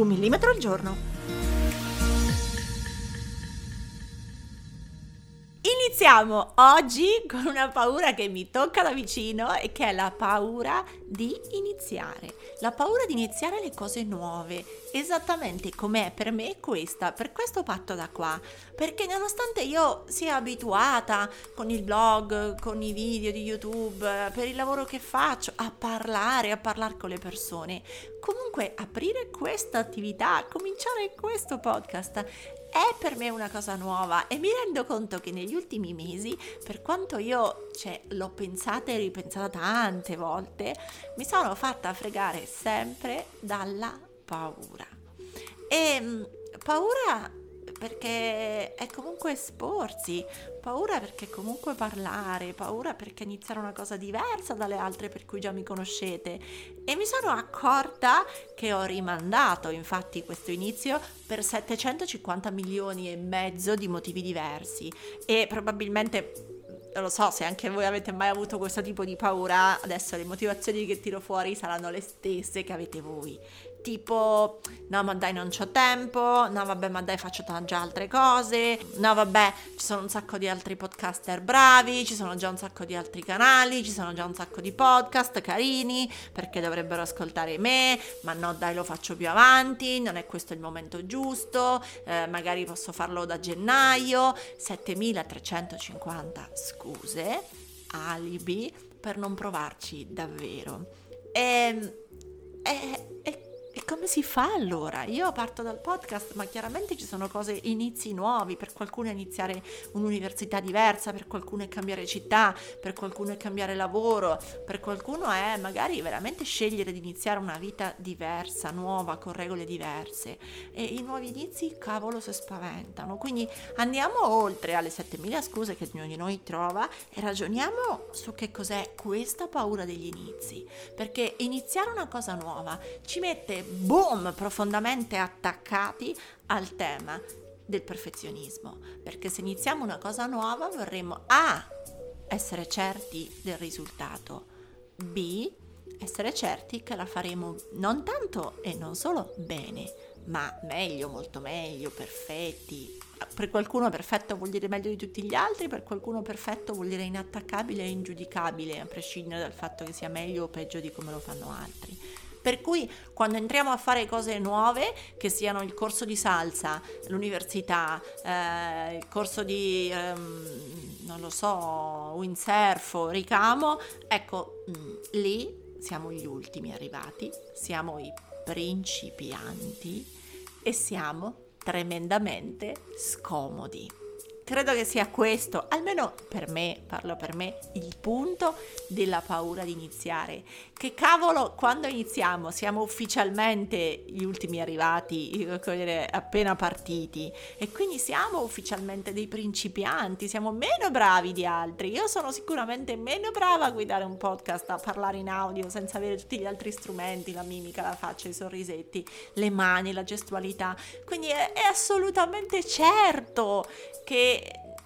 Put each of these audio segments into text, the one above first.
Un millimetro al giorno. Iniziamo oggi con una paura che mi tocca da vicino e che è la paura di iniziare. La paura di iniziare le cose nuove, esattamente come è per me questa, per questo patto da qua. Perché nonostante io sia abituata con il blog, con i video di YouTube, per il lavoro che faccio, a parlare, a parlare con le persone, comunque aprire questa attività, cominciare questo podcast è per me una cosa nuova e mi rendo conto che negli ultimi mesi, per quanto io cioè, l'ho pensata e ripensata tante volte, mi sono fatta fregare sempre dalla paura. E mm, paura perché è comunque esporsi, paura perché comunque parlare, paura perché iniziare una cosa diversa dalle altre per cui già mi conoscete. E mi sono accorta che ho rimandato infatti questo inizio per 750 milioni e mezzo di motivi diversi. E probabilmente non lo so se anche voi avete mai avuto questo tipo di paura, adesso le motivazioni che tiro fuori saranno le stesse che avete voi tipo no ma dai non c'ho tempo, no vabbè ma dai faccio già altre cose, no vabbè ci sono un sacco di altri podcaster bravi, ci sono già un sacco di altri canali, ci sono già un sacco di podcast carini perché dovrebbero ascoltare me, ma no dai lo faccio più avanti, non è questo il momento giusto, eh, magari posso farlo da gennaio, 7350 scuse, alibi per non provarci davvero. E, e, e come si fa allora? Io parto dal podcast, ma chiaramente ci sono cose, inizi nuovi, per qualcuno è iniziare un'università diversa, per qualcuno è cambiare città, per qualcuno è cambiare lavoro, per qualcuno è magari veramente scegliere di iniziare una vita diversa, nuova, con regole diverse. E i nuovi inizi, cavolo, si spaventano. Quindi andiamo oltre alle 7000 scuse che ognuno di noi trova e ragioniamo su che cos'è questa paura degli inizi. Perché iniziare una cosa nuova ci mette boom, profondamente attaccati al tema del perfezionismo, perché se iniziamo una cosa nuova vorremmo A essere certi del risultato, B essere certi che la faremo non tanto e non solo bene, ma meglio, molto meglio, perfetti. Per qualcuno perfetto vuol dire meglio di tutti gli altri, per qualcuno perfetto vuol dire inattaccabile e ingiudicabile, a prescindere dal fatto che sia meglio o peggio di come lo fanno altri. Per cui quando entriamo a fare cose nuove, che siano il corso di salsa, l'università, eh, il corso di, ehm, non lo so, windsurf, ricamo, ecco, mh, mm, lì siamo gli ultimi arrivati, siamo i principianti e siamo tremendamente scomodi credo che sia questo, almeno per me, parlo per me, il punto della paura di iniziare. Che cavolo, quando iniziamo siamo ufficialmente gli ultimi arrivati, appena partiti e quindi siamo ufficialmente dei principianti, siamo meno bravi di altri. Io sono sicuramente meno brava a guidare un podcast, a parlare in audio senza avere tutti gli altri strumenti, la mimica, la faccia, i sorrisetti, le mani, la gestualità. Quindi è, è assolutamente certo che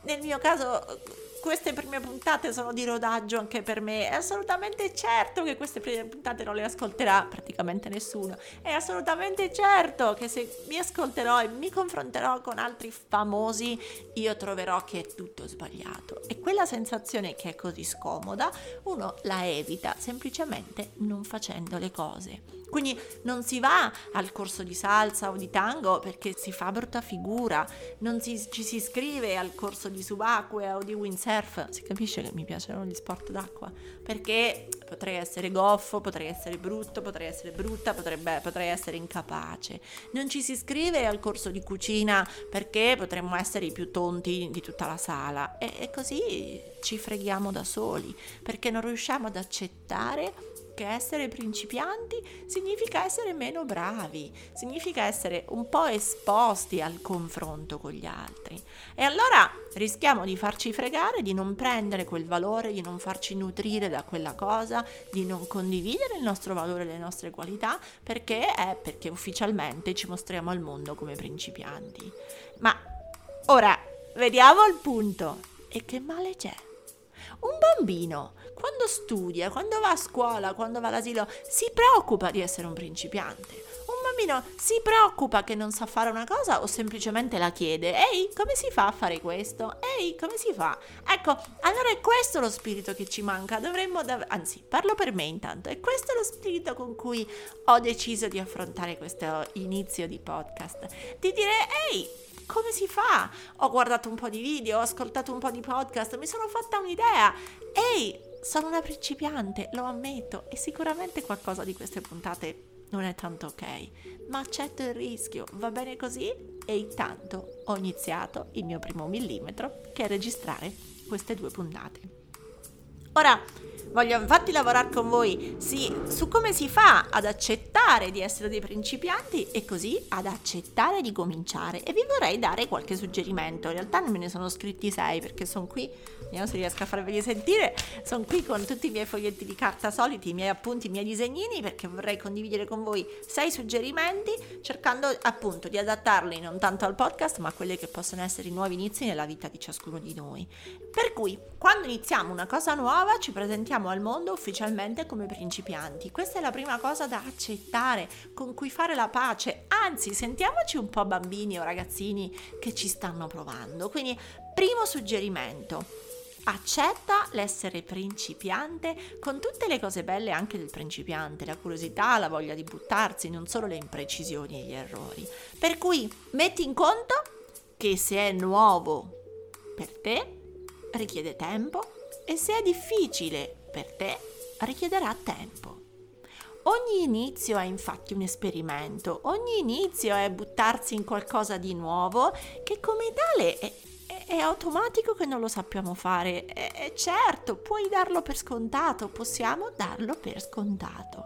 nel mio caso queste prime puntate sono di rodaggio anche per me. È assolutamente certo che queste prime puntate non le ascolterà praticamente nessuno. È assolutamente certo che se mi ascolterò e mi confronterò con altri famosi, io troverò che è tutto sbagliato. E quella sensazione che è così scomoda, uno la evita semplicemente non facendo le cose. Quindi non si va al corso di salsa o di tango perché si fa brutta figura, non si, ci si iscrive al corso di subacquea o di windsurf, si capisce che mi piacciono gli sport d'acqua, perché potrei essere goffo, potrei essere brutto, potrei essere brutta, potrebbe, potrei essere incapace. Non ci si iscrive al corso di cucina perché potremmo essere i più tonti di tutta la sala e, e così ci freghiamo da soli perché non riusciamo ad accettare che essere principianti significa essere meno bravi, significa essere un po' esposti al confronto con gli altri. E allora rischiamo di farci fregare, di non prendere quel valore, di non farci nutrire da quella cosa, di non condividere il nostro valore, le nostre qualità, perché è perché ufficialmente ci mostriamo al mondo come principianti. Ma ora vediamo il punto. E che male c'è? Un bambino, quando studia, quando va a scuola, quando va all'asilo, si preoccupa di essere un principiante. Un bambino si preoccupa che non sa fare una cosa o semplicemente la chiede. Ehi, come si fa a fare questo? Ehi, come si fa? Ecco, allora è questo lo spirito che ci manca. Dovremmo, dav- anzi, parlo per me intanto. È questo lo spirito con cui ho deciso di affrontare questo inizio di podcast. Di dire, ehi, come si fa? Ho guardato un po' di video, ho ascoltato un po' di podcast, mi sono fatta un'idea. Ehi, sono una principiante, lo ammetto, e sicuramente qualcosa di queste puntate non è tanto ok, ma accetto il rischio, va bene così? E intanto ho iniziato il mio primo millimetro, che è registrare queste due puntate. Ora, voglio infatti lavorare con voi sì, su come si fa ad accettare di essere dei principianti e così ad accettare di cominciare. E vi vorrei dare qualche suggerimento. In realtà me ne sono scritti sei perché sono qui, vediamo se riesco a farveli sentire, sono qui con tutti i miei foglietti di carta soliti, i miei appunti, i miei disegnini perché vorrei condividere con voi sei suggerimenti cercando appunto di adattarli non tanto al podcast ma a quelli che possono essere i nuovi inizi nella vita di ciascuno di noi. Per cui, quando iniziamo una cosa nuova ci presentiamo al mondo ufficialmente come principianti. Questa è la prima cosa da accettare, con cui fare la pace. Anzi, sentiamoci un po' bambini o ragazzini che ci stanno provando. Quindi, primo suggerimento. Accetta l'essere principiante con tutte le cose belle anche del principiante, la curiosità, la voglia di buttarsi, non solo le imprecisioni e gli errori. Per cui metti in conto che se è nuovo per te richiede tempo, e se è difficile per te, richiederà tempo. Ogni inizio è infatti un esperimento, ogni inizio è buttarsi in qualcosa di nuovo che come tale è, è, è automatico che non lo sappiamo fare. È, è certo, puoi darlo per scontato, possiamo darlo per scontato.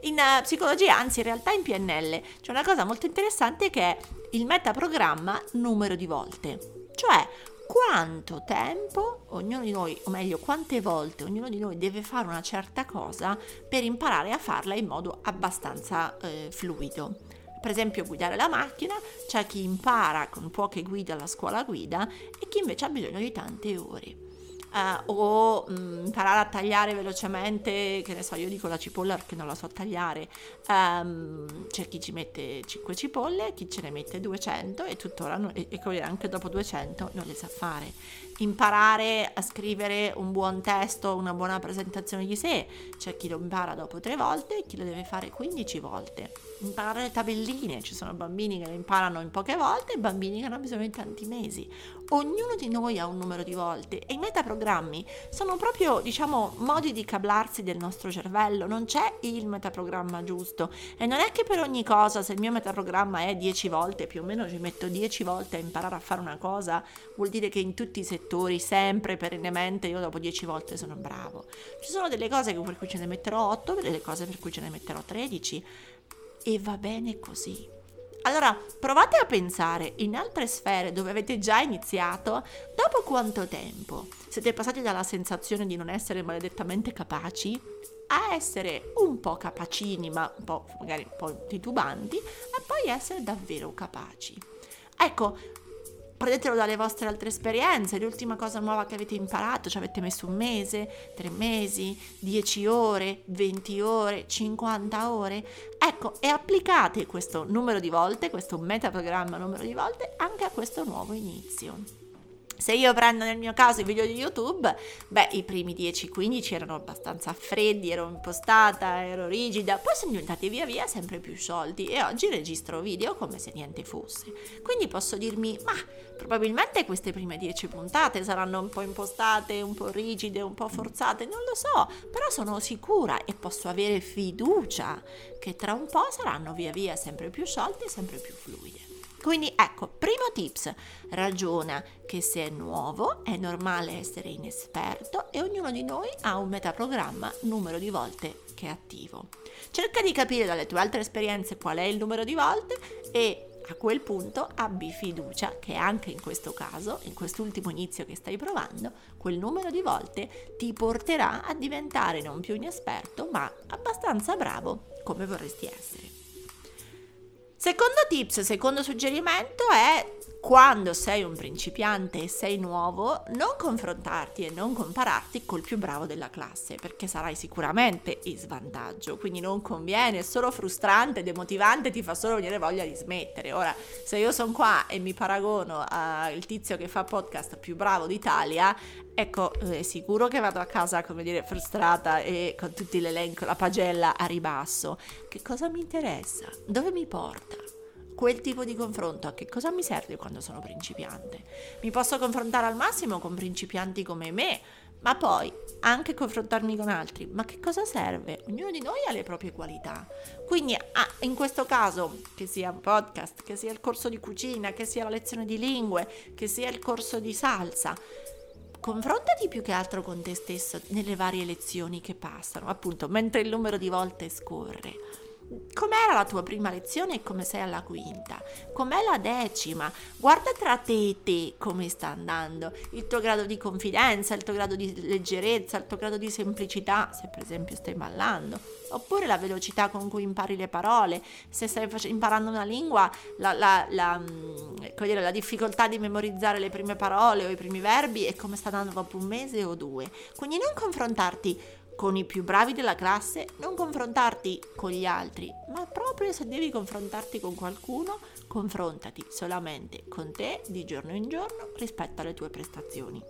In uh, psicologia, anzi in realtà in PNL, c'è una cosa molto interessante che è il metaprogramma numero di volte. Cioè, quanto tempo ognuno di noi, o meglio quante volte ognuno di noi deve fare una certa cosa per imparare a farla in modo abbastanza eh, fluido. Per esempio guidare la macchina, c'è chi impara con poche guide alla scuola guida e chi invece ha bisogno di tante ore uh, o mh, mm, imparare a tagliare velocemente, che ne so, io dico la cipolla perché non la so tagliare, um, c'è chi ci mette 5 cipolle, chi ce ne mette 200 e tuttora, non, e, e anche dopo 200 non le sa fare. Imparare a scrivere un buon testo, una buona presentazione di sé, c'è chi lo impara dopo 3 volte e chi lo deve fare 15 volte. Imparare le tabelline, ci sono bambini che le imparano in poche volte e bambini che hanno bisogno di tanti mesi. Ognuno di noi ha un numero di volte e i metaprogrammi sono proprio, diciamo, modi di cablarsi del nostro cervello, non c'è il metaprogramma giusto e non è che per ogni cosa, se il mio metaprogramma è 10 volte, più o meno ci metto 10 volte a imparare a fare una cosa, vuol dire che in tutti i settori, sempre, perennemente, io dopo 10 volte sono bravo. Ci sono delle cose per cui ce ne metterò 8, delle cose per cui ce ne metterò 13 e va bene così. Allora, provate a pensare in altre sfere dove avete già iniziato, dopo quanto tempo siete passati dalla sensazione di non essere maledettamente capaci a essere un po' capacini, ma un po' magari un po' titubanti, e poi essere davvero capaci. Ecco, prendetelo dalle vostre altre esperienze, l'ultima cosa nuova che avete imparato, ci avete messo un mese, tre mesi, dieci ore, venti ore, cinquanta ore. Ecco, e applicate questo numero di volte, questo metaprogramma numero di volte anche a questo nuovo inizio. Se io prendo nel mio caso i video di YouTube, beh, i primi 10-15 erano abbastanza freddi, ero impostata, ero rigida, poi sono diventati via via sempre più sciolti e oggi registro video come se niente fosse. Quindi posso dirmi, ma probabilmente queste prime 10 puntate saranno un po' impostate, un po' rigide, un po' forzate, non lo so, però sono sicura e posso avere fiducia che tra un po' saranno via via sempre più sciolte e sempre più fluide. Quindi ecco, primo tips, ragiona che se è nuovo è normale essere inesperto e ognuno di noi ha un metaprogramma numero di volte che è attivo. Cerca di capire dalle tue altre esperienze qual è il numero di volte e a quel punto abbi fiducia che anche in questo caso, in quest'ultimo inizio che stai provando, quel numero di volte ti porterà a diventare non più inesperto, ma abbastanza bravo come vorresti essere. Secondo tips, secondo suggerimento è quando sei un principiante e sei nuovo, non confrontarti e non compararti col più bravo della classe, perché sarai sicuramente in svantaggio, quindi non conviene, è solo frustrante, demotivante, ti fa solo venire voglia di smettere. Ora, se io sono qua e mi paragono al tizio che fa podcast più bravo d'Italia, ecco, è sicuro che vado a casa, come dire, frustrata e con tutti l'elenco, la pagella a ribasso. Che cosa mi interessa? Dove mi porta? Quel tipo di confronto a che cosa mi serve quando sono principiante? Mi posso confrontare al massimo con principianti come me, ma poi anche confrontarmi con altri. Ma che cosa serve? Ognuno di noi ha le proprie qualità. Quindi ah, in questo caso, che sia un podcast, che sia il corso di cucina, che sia la lezione di lingue, che sia il corso di salsa, confrontati più che altro con te stesso nelle varie lezioni che passano, appunto, mentre il numero di volte scorre com'era la tua prima lezione e come sei alla quinta? Com'è la decima? Guarda tra te e te come sta andando, il tuo grado di confidenza, il tuo grado di leggerezza, il tuo grado di semplicità, se per esempio stai ballando, oppure la velocità con cui impari le parole, se stai imparando una lingua, la, la, la, mm, dire, la difficoltà di memorizzare le prime parole o i primi verbi e come sta andando dopo un mese o due. Quindi non confrontarti con i più bravi della classe, non confrontarti con gli altri, ma proprio se devi confrontarti con qualcuno, confrontati solamente con te di giorno in giorno rispetto alle tue prestazioni.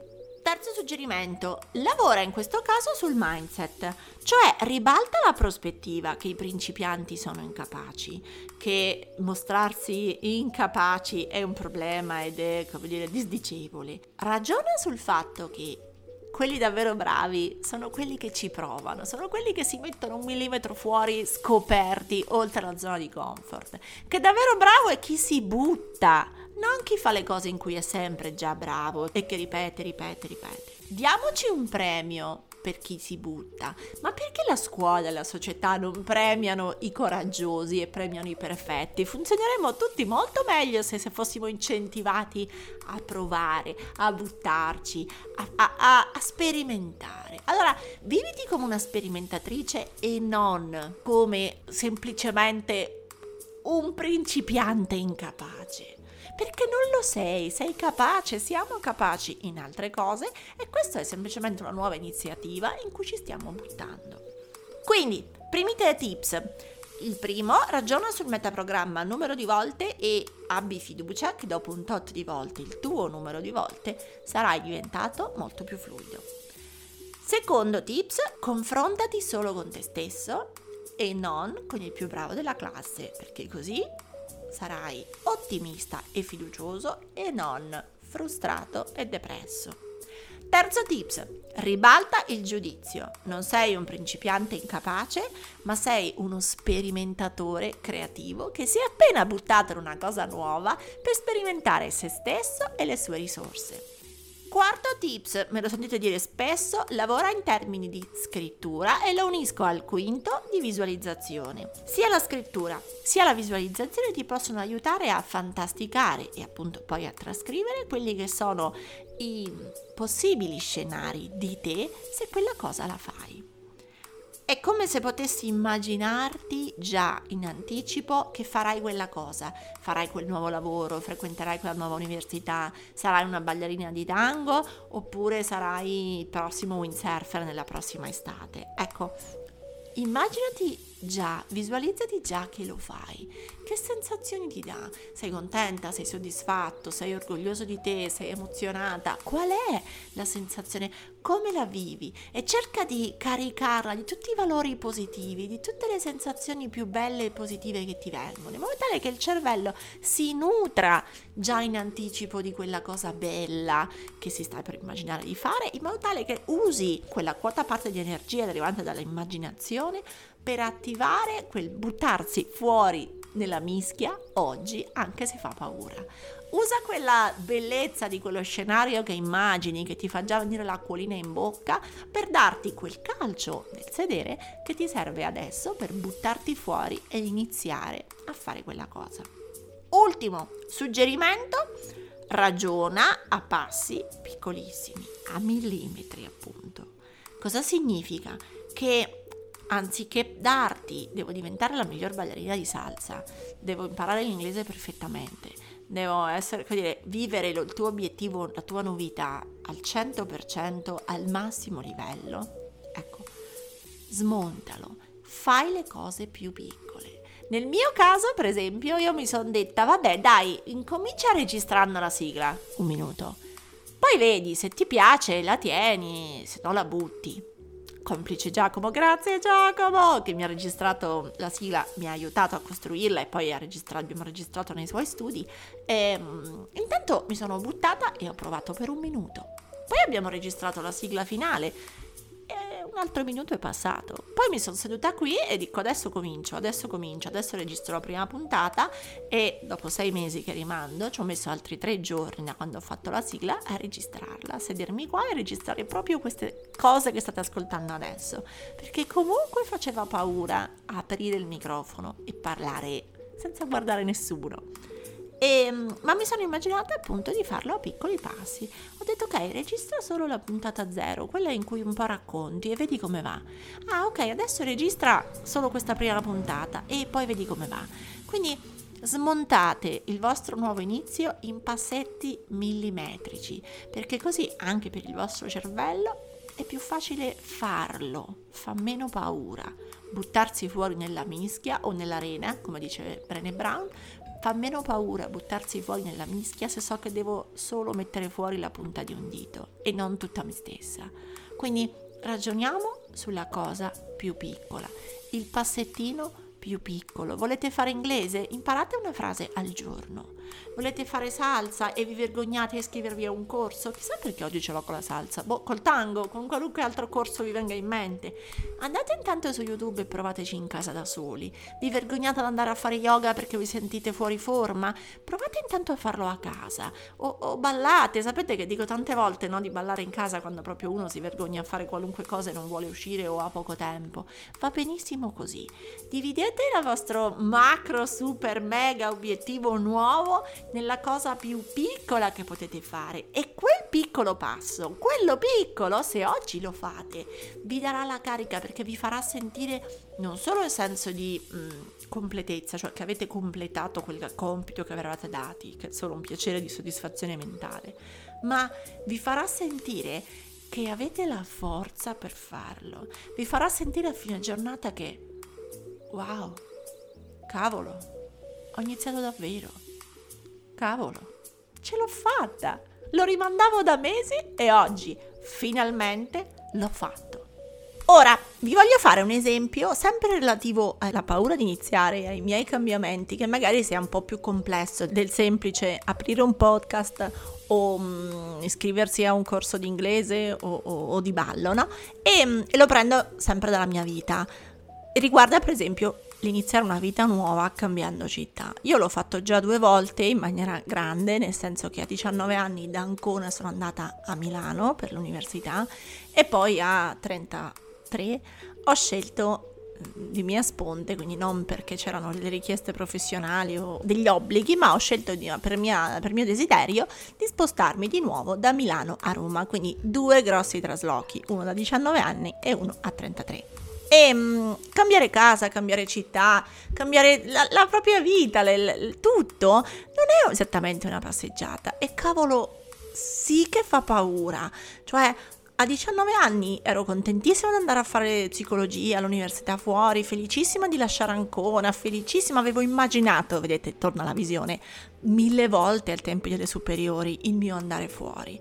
Terzo suggerimento, lavora in questo caso sul mindset, cioè ribalta la prospettiva che i principianti sono incapaci, che mostrarsi incapaci è un problema ed è, come dire, disdicevole. Ragiona sul fatto che quelli davvero bravi sono quelli che ci provano, sono quelli che si mettono un millimetro fuori scoperti oltre la zona di comfort. Che davvero bravo è chi si butta, non chi fa le cose in cui è sempre già bravo e che ripete, ripete, ripete. Diamoci un premio per chi si butta, ma perché la scuola e la società non premiano i coraggiosi e premiano i perfetti? Funzioneremmo tutti molto meglio se, se fossimo incentivati a provare, a buttarci, a, a, a, a sperimentare. Allora, viviti come una sperimentatrice e non come semplicemente un principiante incapace perché non lo sei, sei capace, siamo capaci in altre cose e questa è semplicemente una nuova iniziativa in cui ci stiamo buttando. Quindi, primi tre tips. Il primo, ragiona sul metaprogramma numero di volte e abbi fiducia che dopo un tot di volte il tuo numero di volte sarai diventato molto più fluido. Secondo tips, confrontati solo con te stesso e non con il più bravo della classe, perché così sarai ottimista e fiducioso e non frustrato e depresso. Terzo tips, ribalta il giudizio. Non sei un principiante incapace, ma sei uno sperimentatore creativo che si è appena buttato in una cosa nuova per sperimentare se stesso e le sue risorse. Quarto tips, me lo sentite dire spesso, lavora in termini di scrittura e lo unisco al quinto di visualizzazione. Sia la scrittura sia la visualizzazione ti possono aiutare a fantasticare e appunto poi a trascrivere quelli che sono i possibili scenari di te se quella cosa la fai. È come se potessi immaginarti già in anticipo che farai quella cosa, farai quel nuovo lavoro, frequenterai quella nuova università, sarai una ballerina di tango oppure sarai il prossimo windsurfer nella prossima estate. Ecco, immaginati già, visualizzati già che lo fai. Che sensazioni ti dà? Sei contenta? Sei soddisfatto? Sei orgoglioso di te? Sei emozionata? Qual è la sensazione? Come la vivi? E cerca di caricarla di tutti i valori positivi, di tutte le sensazioni più belle e positive che ti vengono, in modo tale che il cervello si nutra già in anticipo di quella cosa bella che si sta per immaginare di fare, in modo tale che usi quella quota parte di energia derivante dall'immaginazione per attivare quel buttarsi fuori nella mischia oggi anche se fa paura. Usa quella bellezza di quello scenario che immagini, che ti fa già venire l'acquolina in bocca, per darti quel calcio nel sedere che ti serve adesso per buttarti fuori e iniziare a fare quella cosa. Ultimo suggerimento, ragiona a passi piccolissimi, a millimetri appunto. Cosa significa? Che anziché darti, devo diventare la miglior ballerina di salsa, devo imparare l'inglese perfettamente, devo essere, dire, vivere il tuo obiettivo, la tua novità al 100% al massimo livello, ecco, smontalo, fai le cose più piccole. Nel mio caso, per esempio, io mi sono detta, vabbè, dai, incomincia registrando la sigla, un minuto. Poi vedi, se ti piace la tieni, se no la butti complice Giacomo, grazie Giacomo che mi ha registrato la sigla, mi ha aiutato a costruirla e poi registrato, abbiamo registrato nei suoi studi. E, um, intanto mi sono buttata e ho provato per un minuto. Poi abbiamo registrato la sigla finale un altro minuto è passato. Poi mi sono seduta qui e dico adesso comincio, adesso comincio, adesso registro la prima puntata e dopo sei mesi che rimando ci ho messo altri tre giorni da quando ho fatto la sigla a registrarla, a sedermi qua e registrare proprio queste cose che state ascoltando adesso. Perché comunque faceva paura aprire il microfono e parlare senza guardare nessuno. E, ehm, ma mi sono immaginata appunto di farlo a piccoli passi. Ho detto ok, registra solo la puntata zero, quella in cui un po' racconti e vedi come va. Ah ok, adesso registra solo questa prima puntata e poi vedi come va. Quindi smontate il vostro nuovo inizio in passetti millimetrici, perché così anche per il vostro cervello è più facile farlo, fa meno paura. Buttarsi fuori nella mischia o nell'arena, come dice Brené Brown, Fa meno paura buttarsi fuori nella mischia se so che devo solo mettere fuori la punta di un dito e non tutta me stessa. Quindi ragioniamo sulla cosa più piccola, il passettino più piccolo. Volete fare inglese? Imparate una frase al giorno. Volete fare salsa e vi vergognate a iscrivervi a un corso? Chissà perché oggi ce l'ho con la salsa. Boh, col tango, con qualunque altro corso vi venga in mente. Andate intanto su YouTube e provateci in casa da soli. Vi vergognate ad andare a fare yoga perché vi sentite fuori forma? Provate intanto a farlo a casa. O, o ballate. Sapete che dico tante volte no, di ballare in casa quando proprio uno si vergogna a fare qualunque cosa e non vuole uscire o ha poco tempo. Va benissimo così. Dividete il vostro macro, super, mega obiettivo nuovo nella cosa più piccola che potete fare. E quel piccolo passo, quello piccolo, se oggi lo fate, vi darà la carica perché vi farà sentire non solo il senso di mh, mm, completezza, cioè che avete completato quel compito che avevate dati, che è solo un piacere di soddisfazione mentale, ma vi farà sentire che avete la forza per farlo, vi farà sentire a fine giornata che wow, cavolo, ho iniziato davvero cavolo, ce l'ho fatta! Lo rimandavo da mesi e oggi finalmente l'ho fatto. Ora vi voglio fare un esempio sempre relativo alla paura di iniziare, ai miei cambiamenti, che magari sia un po' più complesso del semplice aprire un podcast o um, iscriversi a un corso di inglese o, o, o di ballo, no? E, e lo prendo sempre dalla mia vita. Riguarda per esempio l'iniziare una vita nuova cambiando città. Io l'ho fatto già due volte in maniera grande, nel senso che a 19 anni da Ancona sono andata a Milano per l'università e poi a 33 ho scelto di mia sponte, quindi non perché c'erano delle richieste professionali o degli obblighi, ma ho scelto di, per, mia, per mio desiderio di spostarmi di nuovo da Milano a Roma, quindi due grossi traslochi, uno da 19 anni e uno a 33. E um, cambiare casa, cambiare città, cambiare la, la propria vita, le, le, tutto, non è esattamente una passeggiata. E cavolo, sì che fa paura. Cioè, a 19 anni ero contentissima di andare a fare psicologia all'università fuori, felicissima di lasciare Ancona, felicissima, avevo immaginato, vedete, torna la visione, mille volte al tempo delle superiori il mio andare fuori.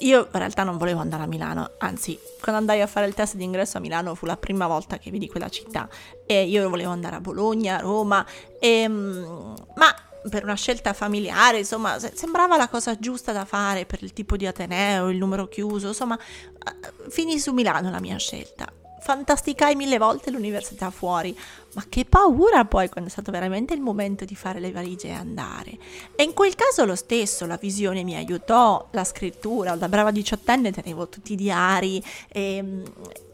Io in realtà non volevo andare a Milano, anzi, quando andai a fare il test di ingresso a Milano fu la prima volta che vidi quella città e io volevo andare a Bologna, a Roma, e, ehm, ma per una scelta familiare, insomma, sembrava la cosa giusta da fare per il tipo di Ateneo, il numero chiuso, insomma, eh, finì su Milano la mia scelta. Fantasticai mille volte l'università fuori, ma che paura poi quando è stato veramente il momento di fare le valigie e andare. E in quel caso lo stesso, la visione mi aiutò, la scrittura, da brava diciottenne tenevo tutti i diari e,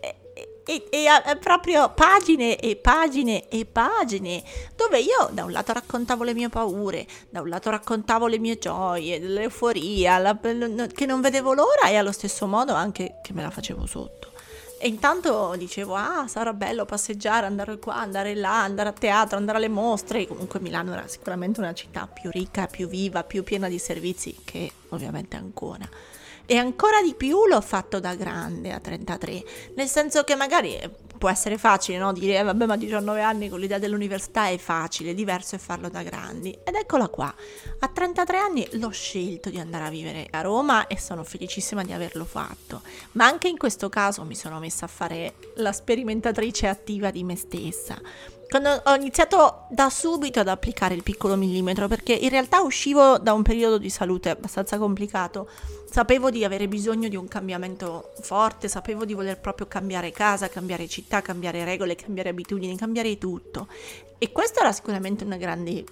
e e, e, e, proprio pagine e pagine e pagine dove io da un lato raccontavo le mie paure, da un lato raccontavo le mie gioie, l'euforia, la, che non vedevo l'ora e allo stesso modo anche che me la facevo sotto. E intanto dicevo, ah, sarà bello passeggiare, andare qua, andare là, andare a teatro, andare alle mostre. Comunque Milano era sicuramente una città più ricca, più viva, più piena di servizi che ovviamente Ancona e ancora di più l'ho fatto da grande a 33, nel senso che magari può essere facile no? dire eh, vabbè ma a 19 anni con l'idea dell'università è facile, diverso è farlo da grandi. Ed eccola qua, a 33 anni l'ho scelto di andare a vivere a Roma e sono felicissima di averlo fatto, ma anche in questo caso mi sono messa a fare la sperimentatrice attiva di me stessa quando ho iniziato da subito ad applicare il piccolo millimetro, perché in realtà uscivo da un periodo di salute abbastanza complicato, sapevo di avere bisogno di un cambiamento forte, sapevo di voler proprio cambiare casa, cambiare città, cambiare regole, cambiare abitudini, cambiare tutto. E questo era sicuramente una grande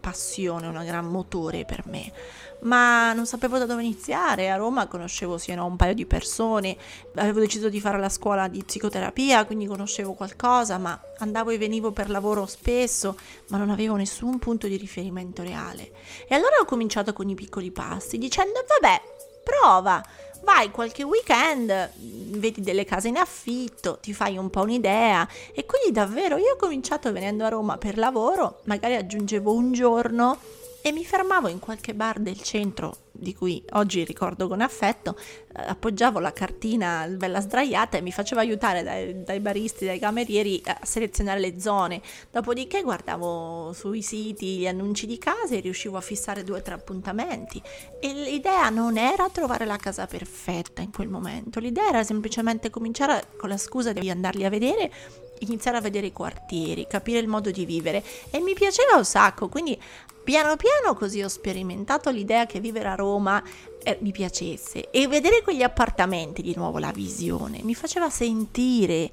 passione, un gran motore per me ma non sapevo da dove iniziare. A Roma conoscevo no, un paio di persone, avevo deciso di fare la scuola di psicoterapia, quindi conoscevo qualcosa, ma andavo e venivo per lavoro spesso, ma non avevo nessun punto di riferimento reale. E allora ho cominciato con i piccoli passi, dicendo vabbè, prova. Vai qualche weekend, vedi delle case in affitto, ti fai un po' un'idea. E quindi davvero io ho cominciato venendo a Roma per lavoro, magari aggiungevo un giorno e mi fermavo in qualche bar del centro di cui oggi ricordo con affetto, eh, appoggiavo la cartina bella sdraiata e mi facevo aiutare dai, dai, baristi, dai camerieri a selezionare le zone. Dopodiché guardavo sui siti gli annunci di case e riuscivo a fissare due o tre appuntamenti. E l'idea non era trovare la casa perfetta in quel momento, l'idea era semplicemente cominciare con la scusa di andarli a vedere iniziare a vedere i quartieri, capire il modo di vivere. E mi piaceva un sacco, quindi piano piano così ho sperimentato l'idea che vivere a Roma eh, mi piacesse. E vedere quegli appartamenti di nuovo la visione mi faceva sentire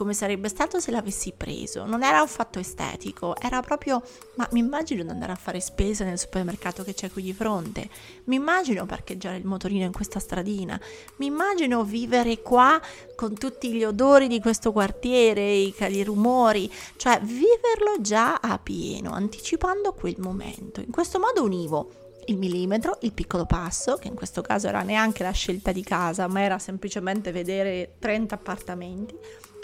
come sarebbe stato se l'avessi preso. Non era un fatto estetico, era proprio, ma mi immagino di andare a fare spese nel supermercato che c'è qui di fronte, mi immagino parcheggiare il motorino in questa stradina, mi immagino vivere qua con tutti gli odori di questo quartiere, i, i rumori, cioè viverlo già a pieno, anticipando quel momento. In questo modo univo il millimetro, il piccolo passo, che in questo caso era neanche la scelta di casa, ma era semplicemente vedere 30 appartamenti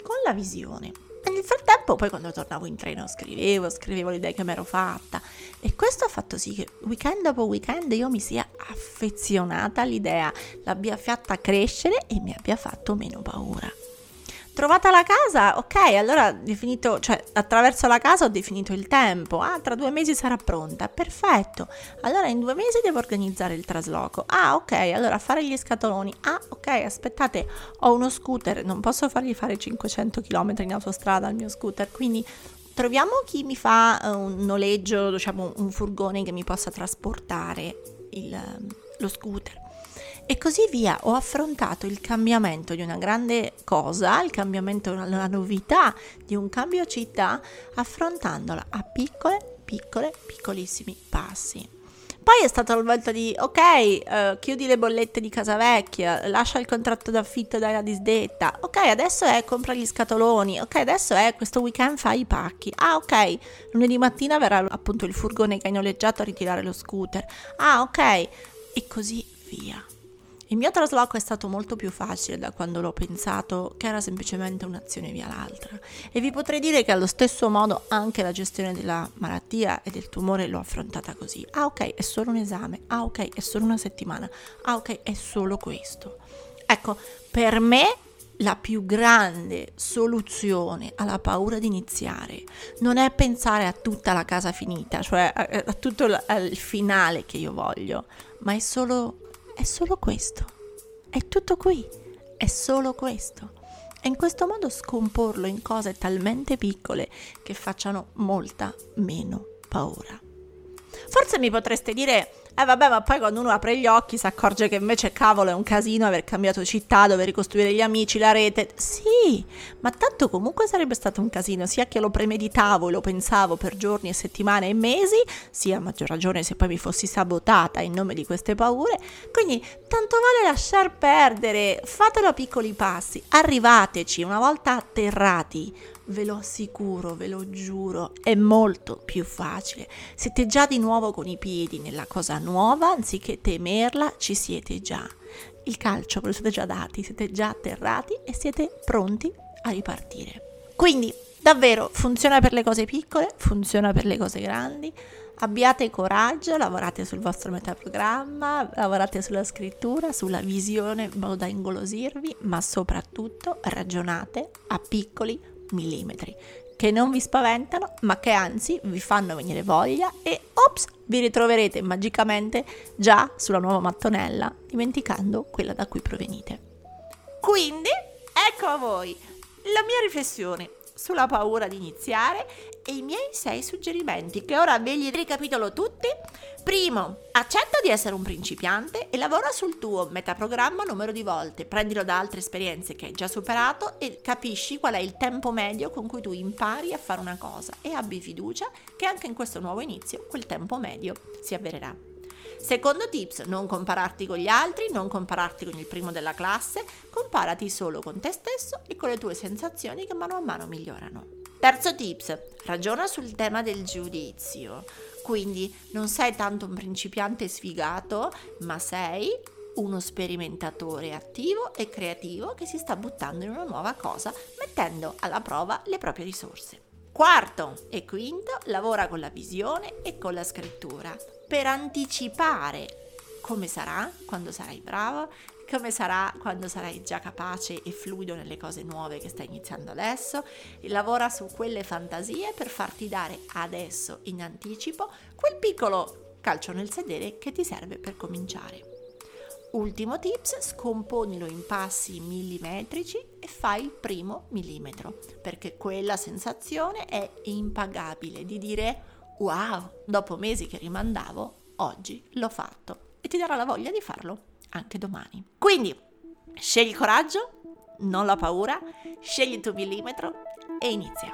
con la visione. Nel frattempo, poi quando tornavo in treno, scrivevo, scrivevo l'idea che mi ero fatta. E questo ha fatto sì che weekend dopo weekend io mi sia affezionata all'idea, l'abbia fatta crescere e mi abbia fatto meno paura. Trovata la casa, ok, allora definito, cioè attraverso la casa ho definito il tempo. Ah, tra due mesi sarà pronta, perfetto. Allora in due mesi devo organizzare il trasloco. Ah, ok, allora fare gli scatoloni. Ah, ok, aspettate, ho uno scooter, non posso fargli fare 500 km in autostrada al mio scooter, quindi troviamo chi mi fa uh, un noleggio, diciamo un furgone che mi possa trasportare il, lo scooter e così via. Ho affrontato il cambiamento di una grande cosa, il cambiamento, la novità di un cambio città, affrontandola a piccole, piccole, piccolissimi passi. Poi è stato il momento di, ok, uh, chiudi le bollette di casa vecchia, lascia il contratto d'affitto dalla disdetta, ok, adesso è compra gli scatoloni, ok, adesso è questo weekend fai i pacchi, ah ok, lunedì mattina verrà appunto il furgone che hai noleggiato a ritirare lo scooter, ah ok, e così via. Il mio trasloco è stato molto più facile da quando l'ho pensato, che era semplicemente un'azione via l'altra. E vi potrei dire che allo stesso modo anche la gestione della malattia e del tumore l'ho affrontata così. Ah ok, è solo un esame. Ah ok, è solo una settimana. Ah ok, è solo questo. Ecco, per me la più grande soluzione alla paura di iniziare non è pensare a tutta la casa finita, cioè a, a tutto il finale che io voglio, ma è solo è solo questo. È tutto qui. È solo questo. E in questo modo scomporlo in cose talmente piccole che facciano molta meno paura. Forse mi potreste dire, Eh vabbè, ma poi quando uno apre gli occhi si accorge che invece cavolo è un casino aver cambiato città, dover ricostruire gli amici, la rete. Sì, ma tanto comunque sarebbe stato un casino, sia che lo premeditavo e lo pensavo per giorni e settimane e mesi, sia a maggior ragione se poi mi fossi sabotata in nome di queste paure. Quindi tanto vale lasciar perdere, fatelo a piccoli passi, arrivateci una volta atterrati ve lo assicuro, ve lo giuro, è molto più facile. Siete già di nuovo con i piedi nella cosa nuova, anziché temerla, ci siete già. Il calcio ve lo siete già dati, siete già atterrati e siete pronti a ripartire. Quindi, davvero, funziona per le cose piccole, funziona per le cose grandi. Abbiate coraggio, lavorate sul vostro metaprogramma, lavorate sulla scrittura, sulla visione in modo da ingolosirvi, ma soprattutto ragionate a piccoli millimetri, che non vi spaventano, ma che anzi vi fanno venire voglia e ops, vi ritroverete magicamente già sulla nuova mattonella, dimenticando quella da cui provenite. Quindi, ecco a voi la mia riflessione sulla paura di iniziare e i miei sei suggerimenti che ora ve li ricapitolo tutti. Primo, accetta di essere un principiante e lavora sul tuo metaprogramma numero di volte, prendilo da altre esperienze che hai già superato e capisci qual è il tempo medio con cui tu impari a fare una cosa e abbi fiducia che anche in questo nuovo inizio quel tempo medio si avvererà. Secondo tips, non compararti con gli altri, non compararti con il primo della classe, comparati solo con te stesso e con le tue sensazioni che mano a mano migliorano. Terzo tips, ragiona sul tema del giudizio. Quindi non sei tanto un principiante sfigato, ma sei uno sperimentatore attivo e creativo che si sta buttando in una nuova cosa, mettendo alla prova le proprie risorse. Quarto e quinto, lavora con la visione e con la scrittura per anticipare come sarà quando sarai bravo, come sarà quando sarai già capace e fluido nelle cose nuove che stai iniziando adesso. Lavora su quelle fantasie per farti dare adesso in anticipo quel piccolo calcio nel sedere che ti serve per cominciare. Ultimo tips, scomponilo in passi millimetrici e fai il primo millimetro, perché quella sensazione è impagabile di dire wow, dopo mesi che rimandavo, oggi l'ho fatto e ti darà la voglia di farlo anche domani. Quindi, scegli coraggio, non la paura, scegli il tuo millimetro e inizia.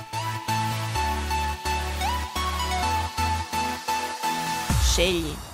Scegli